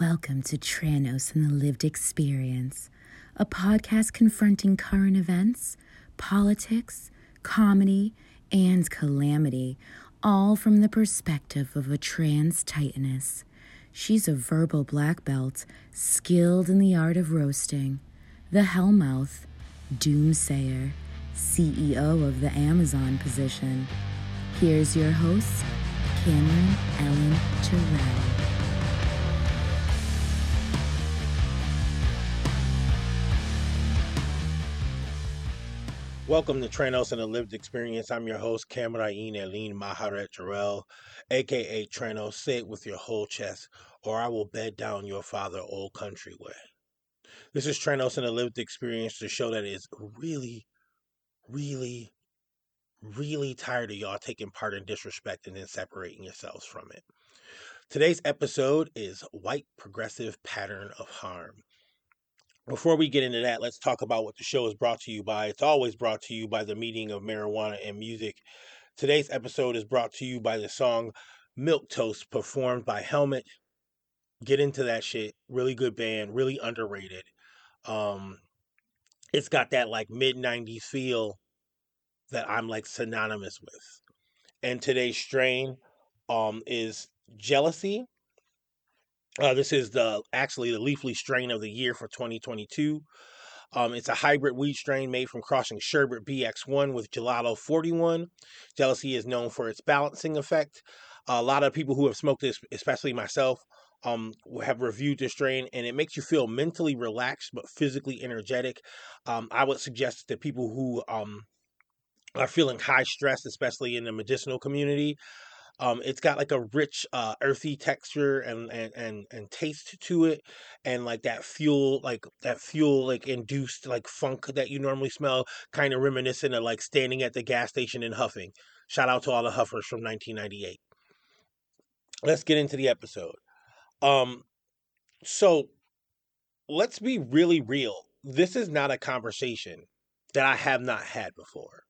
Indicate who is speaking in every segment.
Speaker 1: Welcome to Tranos and the Lived Experience, a podcast confronting current events, politics, comedy, and calamity, all from the perspective of a trans titaness. She's a verbal black belt, skilled in the art of roasting, the Hellmouth, Doomsayer, CEO of the Amazon position. Here's your host, Cameron Ellen Terrell.
Speaker 2: Welcome to Tranos and the Lived Experience. I'm your host, Cameron Eileen Maharet Jarrell, aka Tranos. Say it with your whole chest, or I will bed down your father old country way. This is Tranos and the Lived Experience, the show that is really, really, really tired of y'all taking part in disrespect and then separating yourselves from it. Today's episode is White Progressive Pattern of Harm before we get into that, let's talk about what the show is brought to you by. It's always brought to you by the meeting of marijuana and music. Today's episode is brought to you by the song Milquetoast, performed by Helmet. Get into that shit. Really good band, really underrated. Um, it's got that like mid 90s feel that I'm like synonymous with. And today's strain um, is Jealousy uh, this is the actually the leafly strain of the year for 2022. Um, it's a hybrid weed strain made from crossing Sherbet BX1 with Gelato 41. Jealousy is known for its balancing effect. a lot of people who have smoked this, especially myself, um, have reviewed this strain, and it makes you feel mentally relaxed but physically energetic. Um, I would suggest that people who um, are feeling high stress, especially in the medicinal community, um, it's got like a rich, uh, earthy texture and, and and and taste to it, and like that fuel, like that fuel, like induced like funk that you normally smell, kind of reminiscent of like standing at the gas station and huffing. Shout out to all the huffers from 1998. Let's get into the episode. Um, so let's be really real. This is not a conversation that I have not had before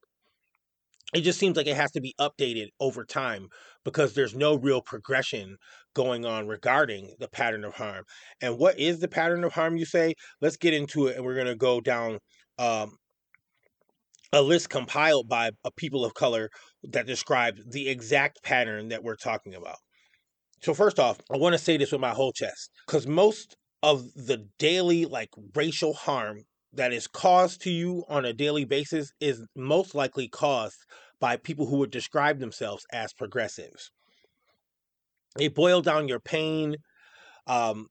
Speaker 2: it just seems like it has to be updated over time because there's no real progression going on regarding the pattern of harm. And what is the pattern of harm, you say? Let's get into it, and we're going to go down um, a list compiled by a people of color that describes the exact pattern that we're talking about. So, first off, I want to say this with my whole chest because most of the daily, like, racial harm that is caused to you on a daily basis is most likely caused by people who would describe themselves as progressives. They boil down your pain um,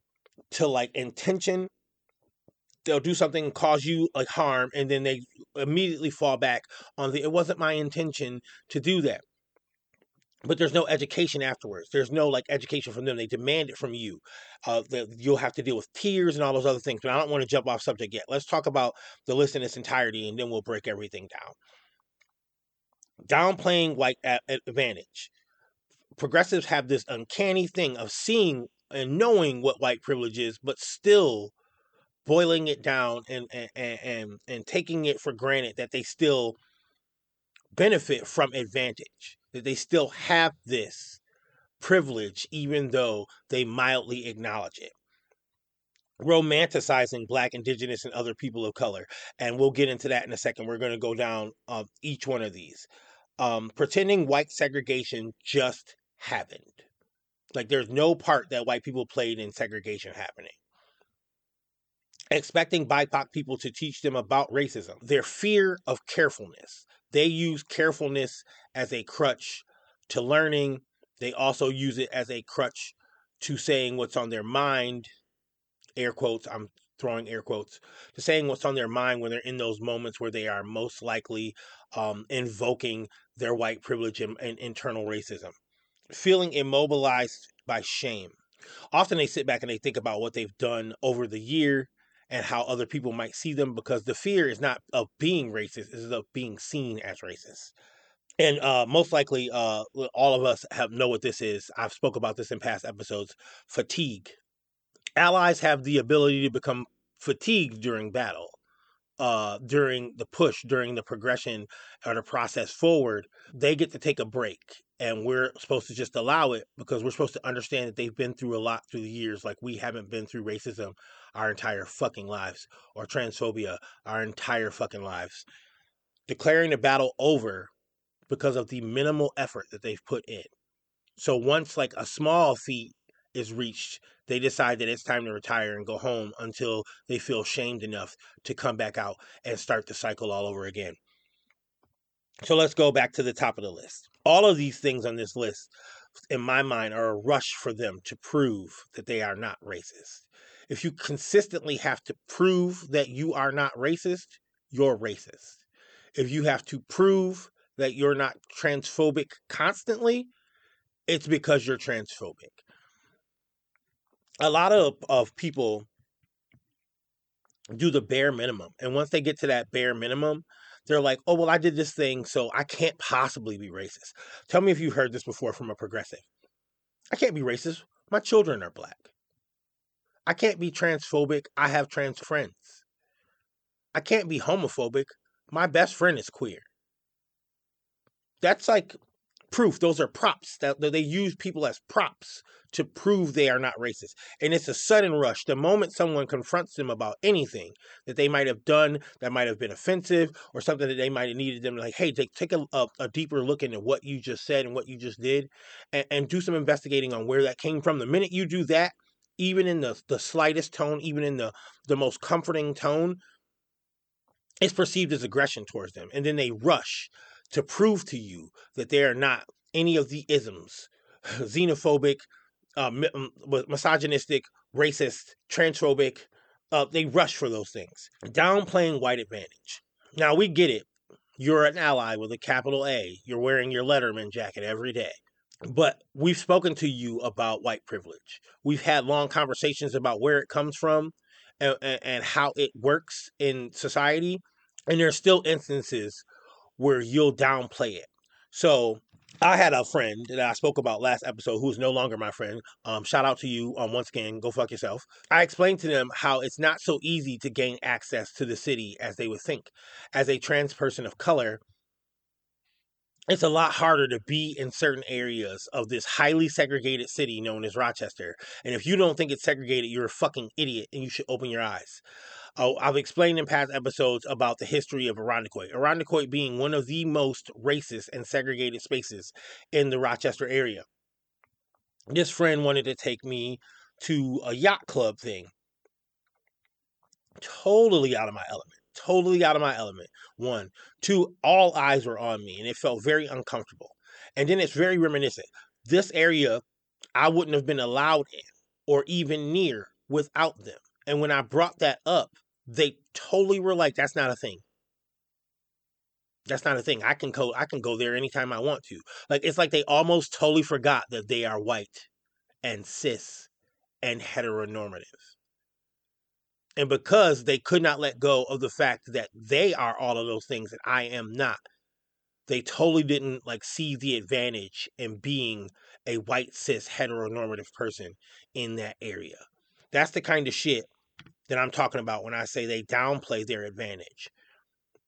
Speaker 2: to like intention. They'll do something cause you like harm, and then they immediately fall back on the it wasn't my intention to do that but there's no education afterwards. There's no like education from them. They demand it from you. Uh, that you'll have to deal with tears and all those other things. But I don't want to jump off subject yet. Let's talk about the list in its entirety, and then we'll break everything down. Downplaying white advantage. Progressives have this uncanny thing of seeing and knowing what white privilege is, but still boiling it down and and and, and taking it for granted that they still benefit from advantage that they still have this privilege, even though they mildly acknowledge it. Romanticizing Black, Indigenous, and other people of color. And we'll get into that in a second. We're going to go down uh, each one of these. Um, pretending white segregation just happened. Like there's no part that white people played in segregation happening expecting BIPOC people to teach them about racism. Their fear of carefulness. They use carefulness as a crutch to learning. They also use it as a crutch to saying what's on their mind. Air quotes, I'm throwing air quotes, to saying what's on their mind when they're in those moments where they are most likely um, invoking their white privilege and, and internal racism. Feeling immobilized by shame. Often they sit back and they think about what they've done over the year and how other people might see them because the fear is not of being racist, it's of being seen as racist. And uh, most likely, uh, all of us have know what this is. I've spoke about this in past episodes. Fatigue. Allies have the ability to become fatigued during battle, uh, during the push, during the progression or the process forward. They get to take a break and we're supposed to just allow it because we're supposed to understand that they've been through a lot through the years like we haven't been through racism our entire fucking lives or transphobia our entire fucking lives. Declaring the battle over because of the minimal effort that they've put in. So once like a small feat is reached they decide that it's time to retire and go home until they feel shamed enough to come back out and start the cycle all over again. So let's go back to the top of the list. All of these things on this list, in my mind, are a rush for them to prove that they are not racist. If you consistently have to prove that you are not racist, you're racist. If you have to prove that you're not transphobic constantly, it's because you're transphobic. A lot of, of people do the bare minimum. And once they get to that bare minimum, they're like, oh, well, I did this thing, so I can't possibly be racist. Tell me if you've heard this before from a progressive. I can't be racist. My children are black. I can't be transphobic. I have trans friends. I can't be homophobic. My best friend is queer. That's like proof. Those are props. That they use people as props to prove they are not racist. And it's a sudden rush. The moment someone confronts them about anything that they might have done that might have been offensive or something that they might have needed them like, hey, take, take a, a, a deeper look into what you just said and what you just did and, and do some investigating on where that came from. The minute you do that, even in the, the slightest tone, even in the, the most comforting tone, it's perceived as aggression towards them. And then they rush to prove to you that they are not any of the isms xenophobic, uh, misogynistic, racist, transphobic. Uh, they rush for those things, downplaying white advantage. Now we get it. You're an ally with a capital A. You're wearing your Letterman jacket every day. But we've spoken to you about white privilege. We've had long conversations about where it comes from and, and, and how it works in society. And there are still instances where you'll downplay it. So I had a friend that I spoke about last episode who's no longer my friend. Um, shout out to you um, once again. Go fuck yourself. I explained to them how it's not so easy to gain access to the city as they would think. As a trans person of color, it's a lot harder to be in certain areas of this highly segregated city known as Rochester. And if you don't think it's segregated, you're a fucking idiot and you should open your eyes. Oh, I've explained in past episodes about the history of Irondequoit. Irondequoit being one of the most racist and segregated spaces in the Rochester area. This friend wanted to take me to a yacht club thing. Totally out of my element. Totally out of my element. One. Two, all eyes were on me and it felt very uncomfortable. And then it's very reminiscent. This area I wouldn't have been allowed in or even near without them. And when I brought that up, they totally were like, that's not a thing. That's not a thing. I can go I can go there anytime I want to. Like it's like they almost totally forgot that they are white and cis and heteronormative. And because they could not let go of the fact that they are all of those things and I am not, they totally didn't like see the advantage in being a white cis heteronormative person in that area. That's the kind of shit that I'm talking about when I say they downplay their advantage.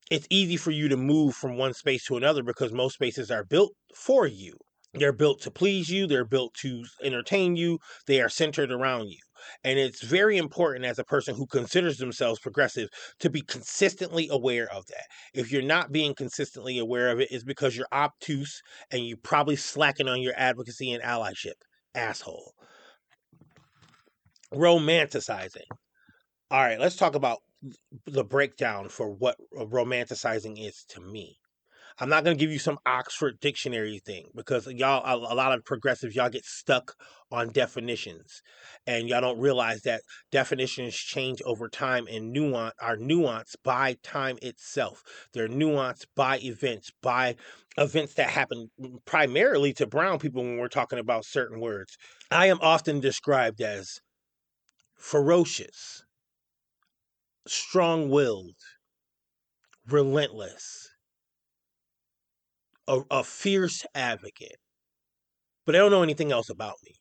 Speaker 2: It's easy for you to move from one space to another because most spaces are built for you. They're built to please you, they're built to entertain you, they are centered around you. And it's very important as a person who considers themselves progressive to be consistently aware of that. If you're not being consistently aware of it, it's because you're obtuse and you probably slacking on your advocacy and allyship. Asshole. Romanticizing. All right, let's talk about the breakdown for what romanticizing is to me. I'm not going to give you some Oxford dictionary thing because y'all, a, lot of progressives, y'all get stuck on definitions and y'all don't realize that definitions change over time and nuance are nuanced by time itself. They're nuanced by events, by events that happen mm, primarily to brown people when we're talking about certain words. I am often described as ferocious strong willed, relentless, a, a fierce advocate. But they don't know anything else about me.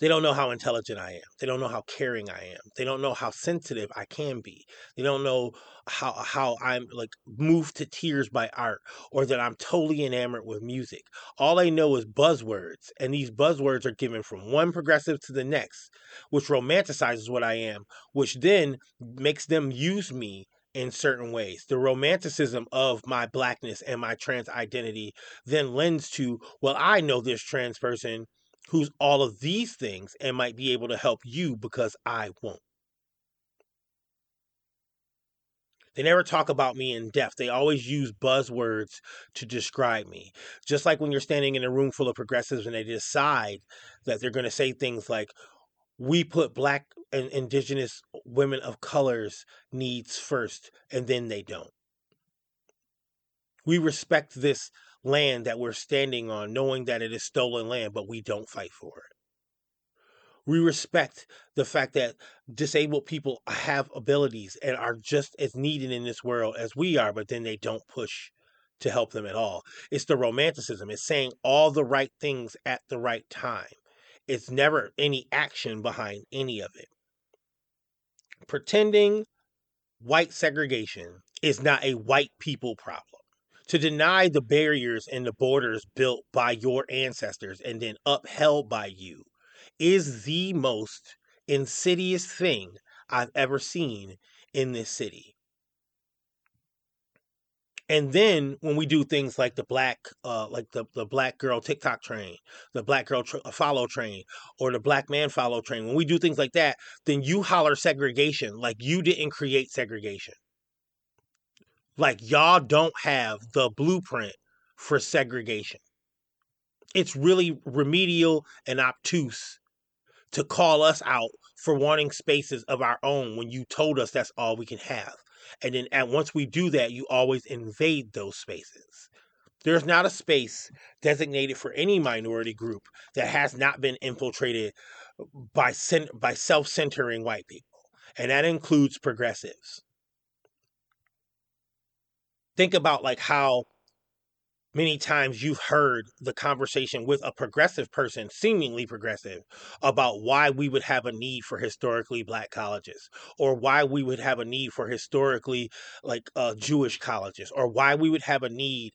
Speaker 2: They don't know how intelligent I am. They don't know how caring I am. They don't know how sensitive I can be. They don't know how how I'm like moved to tears by art or that I'm totally enamored with music. All they know is buzzwords, and these buzzwords are given from one progressive to the next, which romanticizes what I am, which then makes them use me in certain ways. The romanticism of my blackness and my trans identity then lends to, well, I know this trans person who's all of these things and might be able to help you because I won't. They never talk about me in depth. They always use buzzwords to describe me. Just like when you're standing in a room full of progressives and they decide that they're going to say things like, we put black and indigenous women of colors needs first and then they don't. We respect this land that we're standing on, knowing that it is stolen land, but we don't fight for it. We respect the fact that disabled people have abilities and are just as needed in this world as we are, but then they don't push to help them at all. It's the romanticism. It's saying all the right things at the right time. It's never any action behind any of it. Pretending white segregation is not a white people problem. To deny the barriers and the borders built by your ancestors and then upheld by you is the most insidious thing I've ever seen in this city. And then when we do things like the black, uh, like the, the black girl TikTok train, the black girl uh, follow train, or the black man follow train, when we do things like that, then you holler segregation like you didn't create segregation. Like y'all don't have the blueprint for segregation. It's really remedial and obtuse to call us out for wanting spaces of our own when you told us that's all we can have. And then at once we do that, you always invade those spaces. There's not a space designated for any minority group that has not been infiltrated by by self-centering white people. And that includes progressives. Think about like how many times you've heard the conversation with a progressive person, seemingly progressive, about why we would have a need for historically black colleges, or why we would have a need for historically like uh, Jewish colleges, or why we would have a need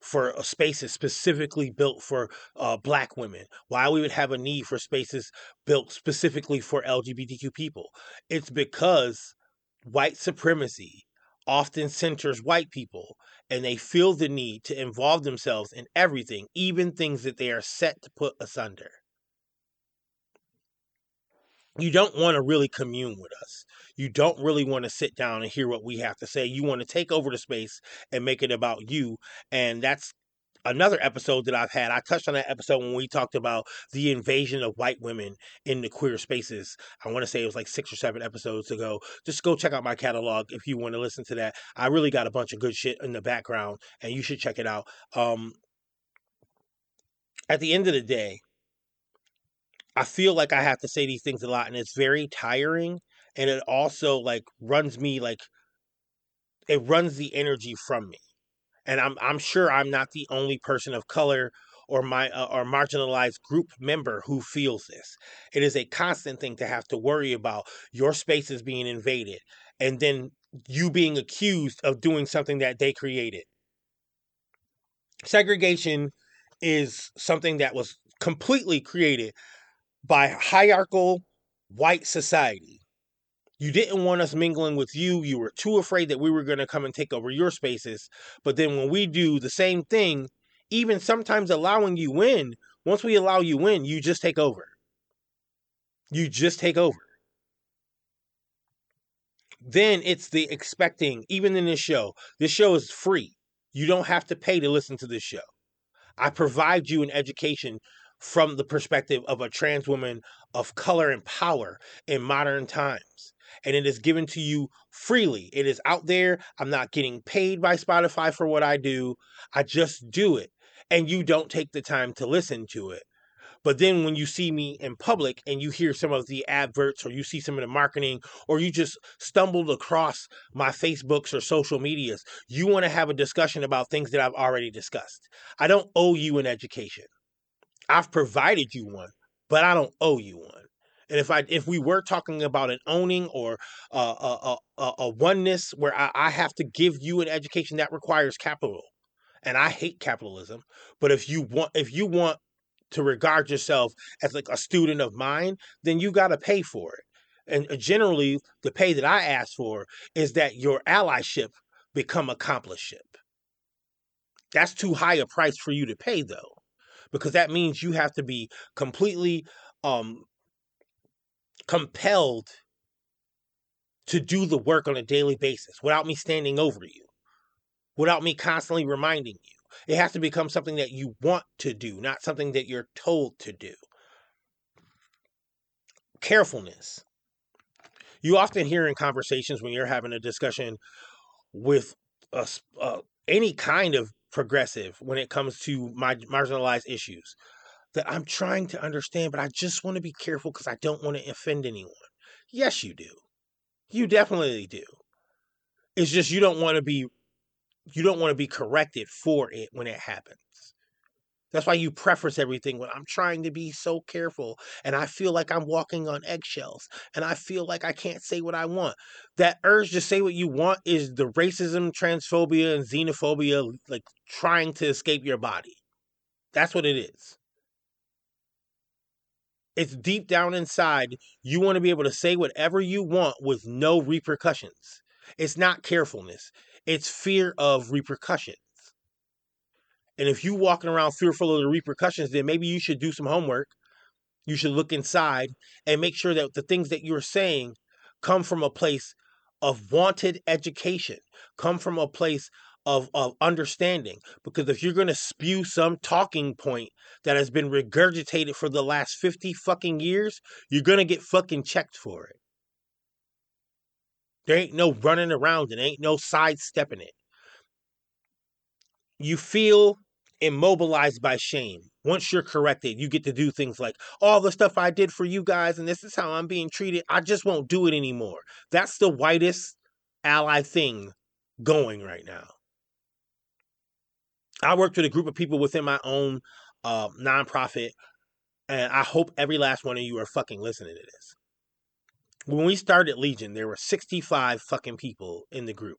Speaker 2: for uh, spaces specifically built for uh, black women, why we would have a need for spaces built specifically for LGBTQ people. It's because white supremacy often centers white people and they feel the need to involve themselves in everything, even things that they are set to put asunder. You don't want to really commune with us. You don't really want to sit down and hear what we have to say. You want to take over the space and make it about you. And that's another episode that I've had. I touched on that episode when we talked about the invasion of white women in the queer spaces. I want to say it was like six or seven episodes ago. Just go check out my catalog if you want to listen to that. I really got a bunch of good shit in the background, and you should check it out. Um, at the end of the day, I feel like I have to say these things a lot, and it's very tiring. And it also like runs me like it runs the energy from me and I'm I'm sure I'm not the only person of color or my uh, or marginalized group member who feels this. It is a constant thing to have to worry about your space is being invaded and then you being accused of doing something that they created. Segregation is something that was completely created by hierarchical white society. You didn't want us mingling with you. You were too afraid that we were going to come and take over your spaces. But then when we do the same thing, even sometimes allowing you in, once we allow you in, you just take over. You just take over. Then it's the expecting, even in this show, this show is free. You don't have to pay to listen to this show. I provide you an education from the perspective of a trans woman of color and power in modern times and it is given to you freely. It is out there. I'm not getting paid by Spotify for what I do. I just do it. And you don't take the time to listen to it. But then when you see me in public and you hear some of the adverts or you see some of the marketing or you just stumbled across my Facebooks or social medias, you want to have a discussion about things that I've already discussed. I don't owe you an education. I've provided you one, but I don't owe you one. And if I if we were talking about an owning or a a, a, oneness where I, I have to give you an education that requires capital, and I hate capitalism, but if you want if you want to regard yourself as like a student of mine, then you got to pay for it. And uh, generally, the pay that I ask for is that your allyship become accomplishship. That's too high a price for you to pay, though, because that means you have to be completely um, compelled to do the work on a daily basis without me standing over you, without me constantly reminding you. It has to become something that you want to do, not something that you're told to do. Carefulness. You often hear in conversations when you're having a discussion with a, uh, any kind of progressive when it comes to my marginalized issues that I'm trying to understand, but I just want to be careful because I don't want to offend anyone. Yes, you do. You definitely do. It's just you don't want to be you don't want to be corrected for it when it happens. That's why you preface everything when I'm trying to be so careful and I feel like I'm walking on eggshells and I feel like I can't say what I want. That urge to say what you want is the racism, transphobia, and xenophobia like trying to escape your body. That's what it is. It's deep down inside. You want to be able to say whatever you want with no repercussions. It's not carefulness, it's fear of repercussions. And if you're walking around fearful of the repercussions, then maybe you should do some homework. You should look inside and make sure that the things that you're saying come from a place of wanted education, come from a place of, of understanding. Because if you're going to spew some talking point that has been regurgitated for the last 50 fucking years, you're going to get fucking checked for it. There ain't no running around and ain't no sidestepping it. You feel immobilized by shame. Once you're corrected, you get to do things like all the stuff I did for you guys, and this is how I'm being treated. I just won't do it anymore. That's the whitest ally thing going right now. I worked with a group of people within my own uh, nonprofit, and I hope every last one of you are fucking listening to this. When we started Legion, there were 65 fucking people in the group.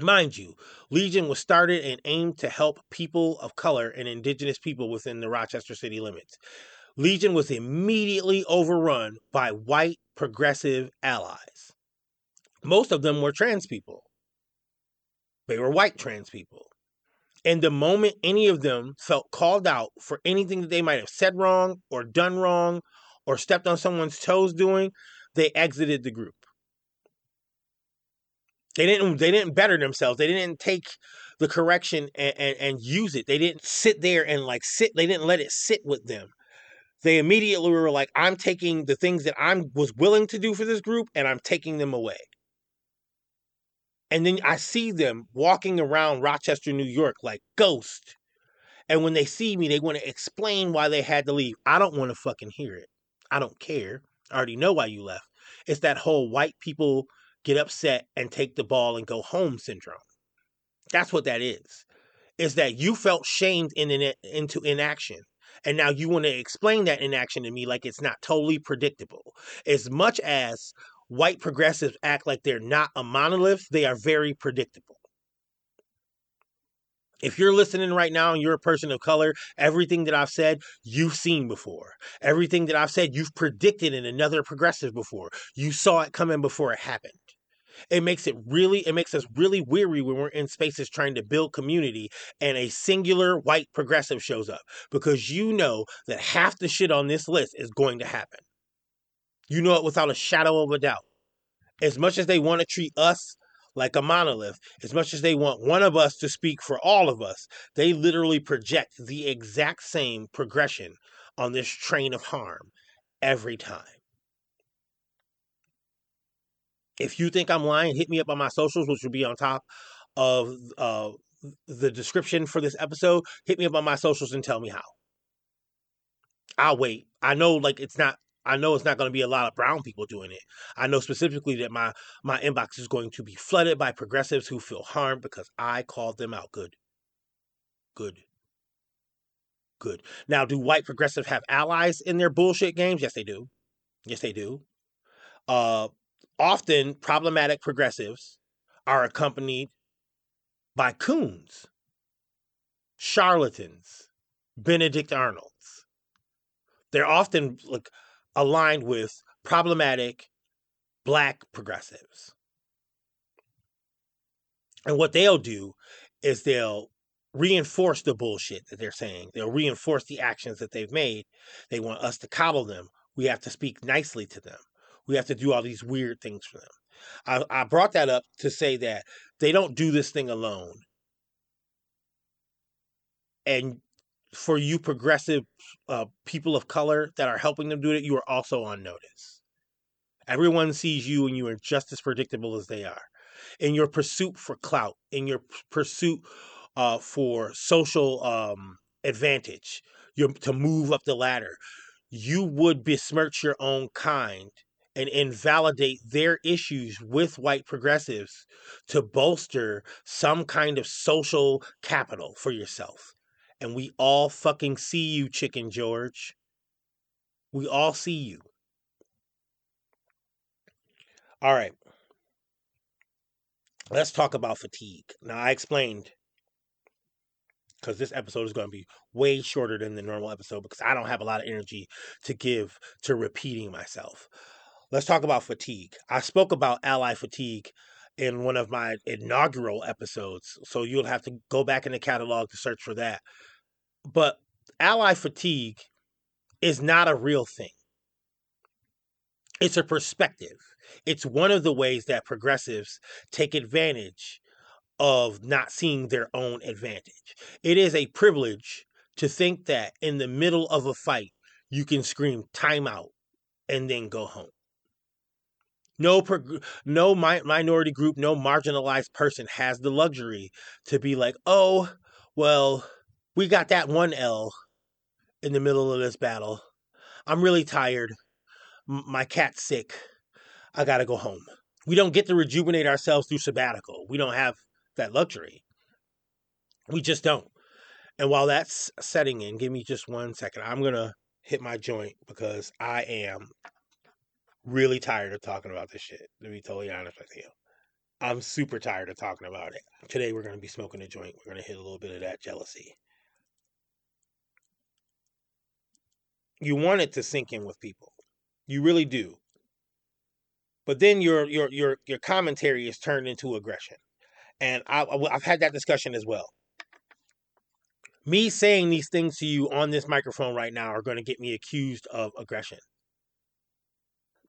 Speaker 2: Mind you, Legion was started and aimed to help people of color and indigenous people within the Rochester city limits. Legion was immediately overrun by white progressive allies. Most of them were trans people. They were white trans people. And the moment any of them felt called out for anything that they might have said wrong or done wrong or stepped on someone's toes doing, they exited the group. They didn't they didn't better themselves. They didn't take the correction and, and, and use it. They didn't sit there and like sit, they didn't let it sit with them. They immediately were like, I'm taking the things that I was willing to do for this group and I'm taking them away. And then I see them walking around Rochester, New York, like ghosts. And when they see me, they want to explain why they had to leave. I don't want to fucking hear it. I don't care. I already know why you left. It's that whole white people get upset and take the ball and go home syndrome. That's what that is. Is that you felt shamed in, in into inaction. And now you want to explain that inaction to me like it's not totally predictable. As much as white progressives act like they're not a monolith, they are very predictable. If you're listening right now and you're a person of color, everything that I've said, you've seen before. Everything that I've said, you've predicted in another progressive before. You saw it coming before it happened. It makes it really, it makes us really weary when we're in spaces trying to build community and a singular white progressive shows up because you know that half the shit on this list is going to happen. You know it without a shadow of a doubt. As much as they want to treat us like a monolith, as much as they want one of us to speak for all of us, they literally project the exact same progression on this train of harm every time. If you think I'm lying, hit me up on my socials, which will be on top of uh, the description for this episode. Hit me up on my socials and tell me how. I'll wait. I know, like, it's not I know it's not going to be a lot of brown people doing it. I know specifically that my my inbox is going to be flooded by progressives who feel harmed because I called them out. Good. Good. Good. Now, do white progressives have allies in their bullshit games? Yes, they do. Yes, they do. Uh, often, problematic progressives are accompanied by coons, charlatans, Benedict Arnolds. They're often like aligned with problematic black progressives. And what they'll do is they'll reinforce the bullshit that they're saying. They'll reinforce the actions that they've made. They want us to coddle them. We have to speak nicely to them. We have to do all these weird things for them. I, I brought that up to say that they don't do this thing alone. And for you progressive uh, people of color that are helping them do it, you are also on notice. Everyone sees you and you are just as predictable as they are. In your pursuit for clout, in your pursuit uh, for social um, advantage, you to move up the ladder, you would besmirch your own kind and invalidate their issues with white progressives to bolster some kind of social capital for yourself. And we all fucking see you, Chicken George. We all see you. All right. Let's talk about fatigue. Now, I explained because this episode is going to be way shorter than the normal episode because I don't have a lot of energy to give to repeating myself let's talk about fatigue. I spoke about ally fatigue in one of my inaugural episodes, so you'll have to go back in the catalog to search for that. But ally fatigue is not a real thing. It's a perspective. It's one of the ways that progressives take advantage of not seeing their own advantage. It is a privilege to think that in the middle of a fight, you can scream timeout and then go home. No, no mi- minority group, no marginalized person has the luxury to be like, oh, well, we got that one L in the middle of this battle. I'm really tired. M- my cat's sick. I gotta go home. We don't get to rejuvenate ourselves through sabbatical. We don't have that luxury. We just don't. And while that's setting in, give me just one second. I'm gonna hit my joint because I am really tired of talking about this shit, to be totally honest with you. I'm super tired of talking about it. Today we're going to be smoking a joint. We're going to hit a little bit of that jealousy. You want it to sink in with people. You really do. But then your your your your commentary is turned into aggression. And I, I've had that discussion as well. Me saying these things to you on this microphone right now are going to get me accused of aggression.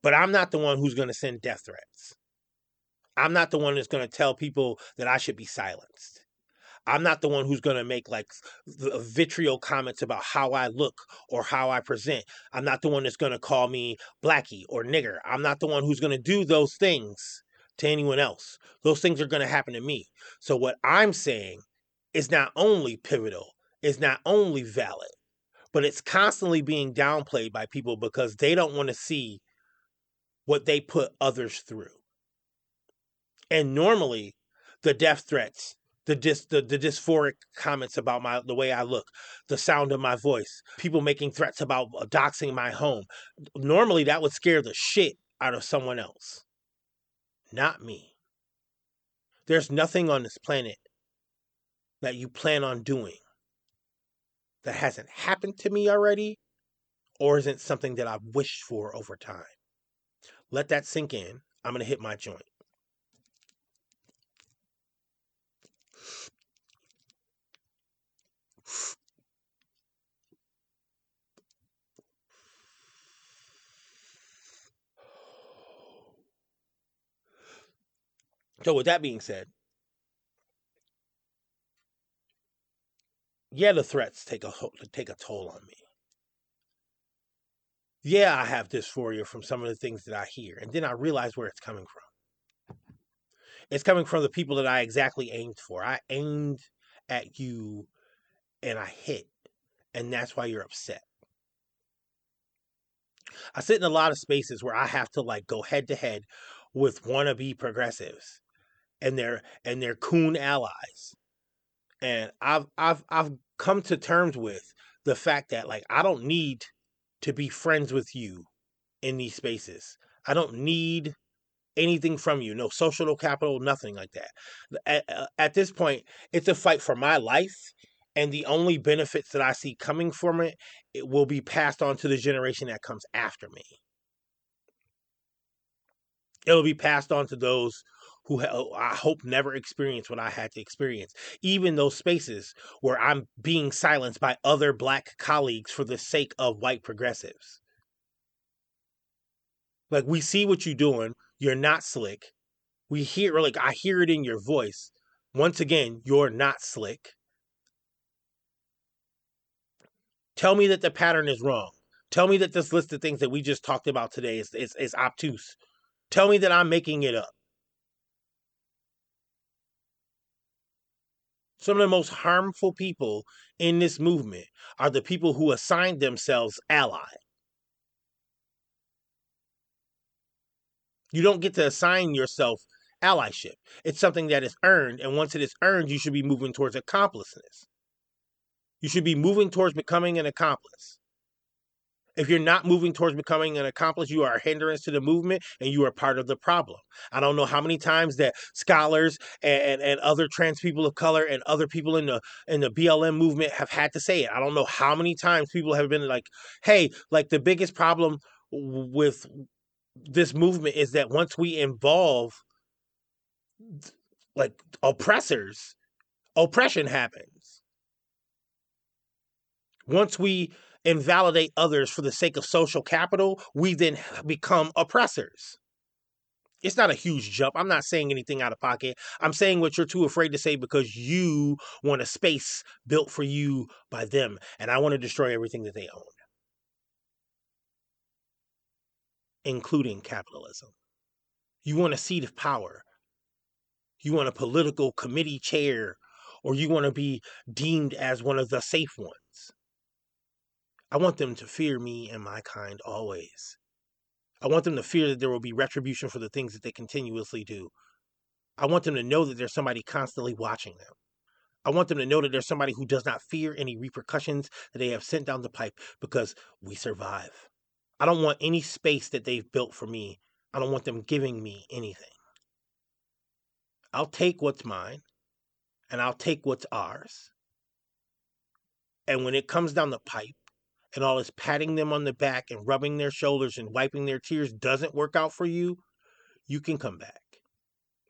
Speaker 2: But I'm not the one who's going to send death threats. I'm not the one that's going to tell people that I should be silenced. I'm not the one who's going to make like vitriol comments about how I look or how I present. I'm not the one that's going to call me blackie or nigger. I'm not the one who's going to do those things to anyone else. Those things are going to happen to me. So what I'm saying is not only pivotal, is not only valid, but it's constantly being downplayed by people because they don't want to see what they put others through. And normally, the death threats, the dis, the, the dysphoric comments about my the way I look, the sound of my voice, people making threats about uh, doxing my home, normally that would scare the shit out of someone else. Not me. There's nothing on this planet that you plan on doing that hasn't happened to me already or isn't something that I've wished for over time. Let that sink in. I'm going to hit my joint. So, with that being said, yeah, the threats take a take a toll on me yeah, I have dysphoria from some of the things that I hear. And then I realize where it's coming from. It's coming from the people that I exactly aimed for. I aimed at you and I hit. And that's why you're upset. I sit in a lot of spaces where I have to like go head to head with wannabe progressives and their and their coon allies. And I've I've I've come to terms with the fact that like I don't need to be friends with you in these spaces. I don't need anything from you. No social capital, nothing like that. At, at this point, it's a fight for my life and the only benefits that I see coming from it, it will be passed on to the generation that comes after me. It'll be passed on to those who oh, I hope never experience what I had to experience. Even those spaces where I'm being silenced by other black colleagues for the sake of white progressives. Like we see what you're doing, you're not slick. We hear like I hear it in your voice. Once again, you're not slick. Tell me that the pattern is wrong. Tell me that this list of things that we just talked about today is, is, is obtuse. Tell me that I'm making it up. Some of the most harmful people in this movement are the people who assign themselves ally. You don't get to assign yourself allyship. It's something that is earned, and once it is earned, you should be moving towards accompliceness. You should be moving towards becoming an accomplice. If you're not moving towards becoming an accomplice, you are a hindrance to the movement and you are part of the problem. I don't know how many times that scholars and, and, and, other trans people of color and other people in the in the BLM movement have had to say it. I don't know how many times people have been like, hey, like the biggest problem with this movement is that once we involve like oppressors, oppression happens once we invalidate others for the sake of social capital, we then become oppressors. It's not a huge jump. I'm not saying anything out of pocket. I'm saying what you're too afraid to say because you want a space built for you by them. And I want to destroy everything that they own, including capitalism. You want a seat of power. You want a political committee chair, or you want to be deemed as one of the safe ones. I want them to fear me and my kind always. I want them to fear that there will be retribution for the things that they continuously do. I want them to know that there's somebody constantly watching them. I want them to know that there's somebody who does not fear any repercussions that they have sent down the pipe because we survive. I don't want any space that they've built for me. I don't want them giving me anything. I'll take what's mine and I'll take what's ours. And when it comes down the pipe, and all this patting them on the back and rubbing their shoulders and wiping their tears doesn't work out for you, you can come back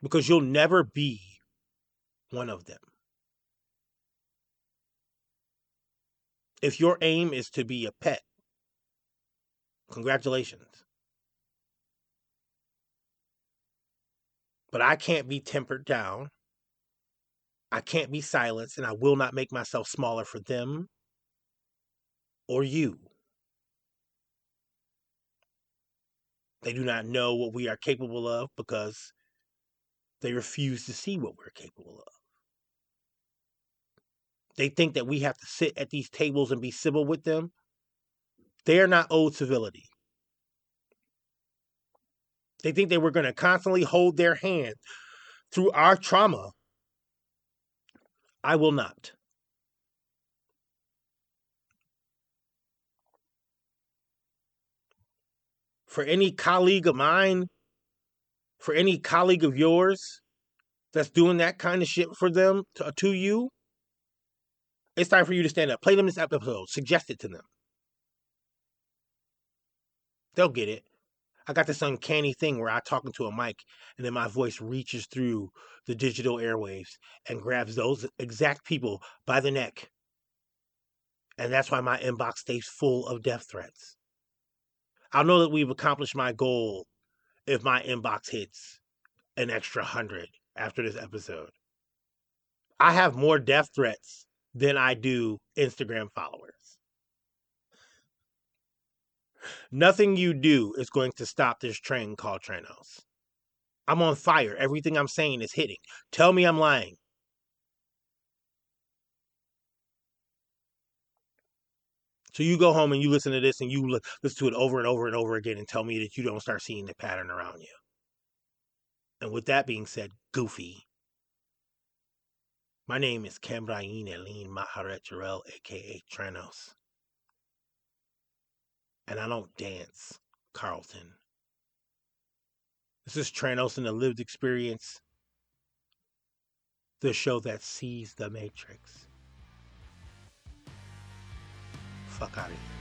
Speaker 2: because you'll never be one of them. If your aim is to be a pet, congratulations. But I can't be tempered down. I can't be silenced, and I will not make myself smaller for them or you. They do not know what we are capable of because they refuse to see what we're capable of. They think that we have to sit at these tables and be civil with them. They are not owed civility. They think that we're going to constantly hold their hand through our trauma. I will not. For any colleague of mine, for any colleague of yours that's doing that kind of shit for them to, to you, it's time for you to stand up. Play them this episode. Suggest it to them. They'll get it. I got this uncanny thing where I talk into a mic and then my voice reaches through the digital airwaves and grabs those exact people by the neck. And that's why my inbox stays full of death threats. I'll know that we've accomplished my goal if my inbox hits an extra hundred after this episode. I have more death threats than I do Instagram followers. Nothing you do is going to stop this train called Tranos. I'm on fire. Everything I'm saying is hitting. Tell me I'm lying. So you go home and you listen to this and you listen to it over and over and over again and tell me that you don't start seeing the pattern around you. And with that being said, goofy. My name is Cameron Elin Maharet Jarrell, aka Tranos. And I don't dance, Carlton. This is Tranos in the Lived Experience, the show that sees the Matrix. Fuck out of here.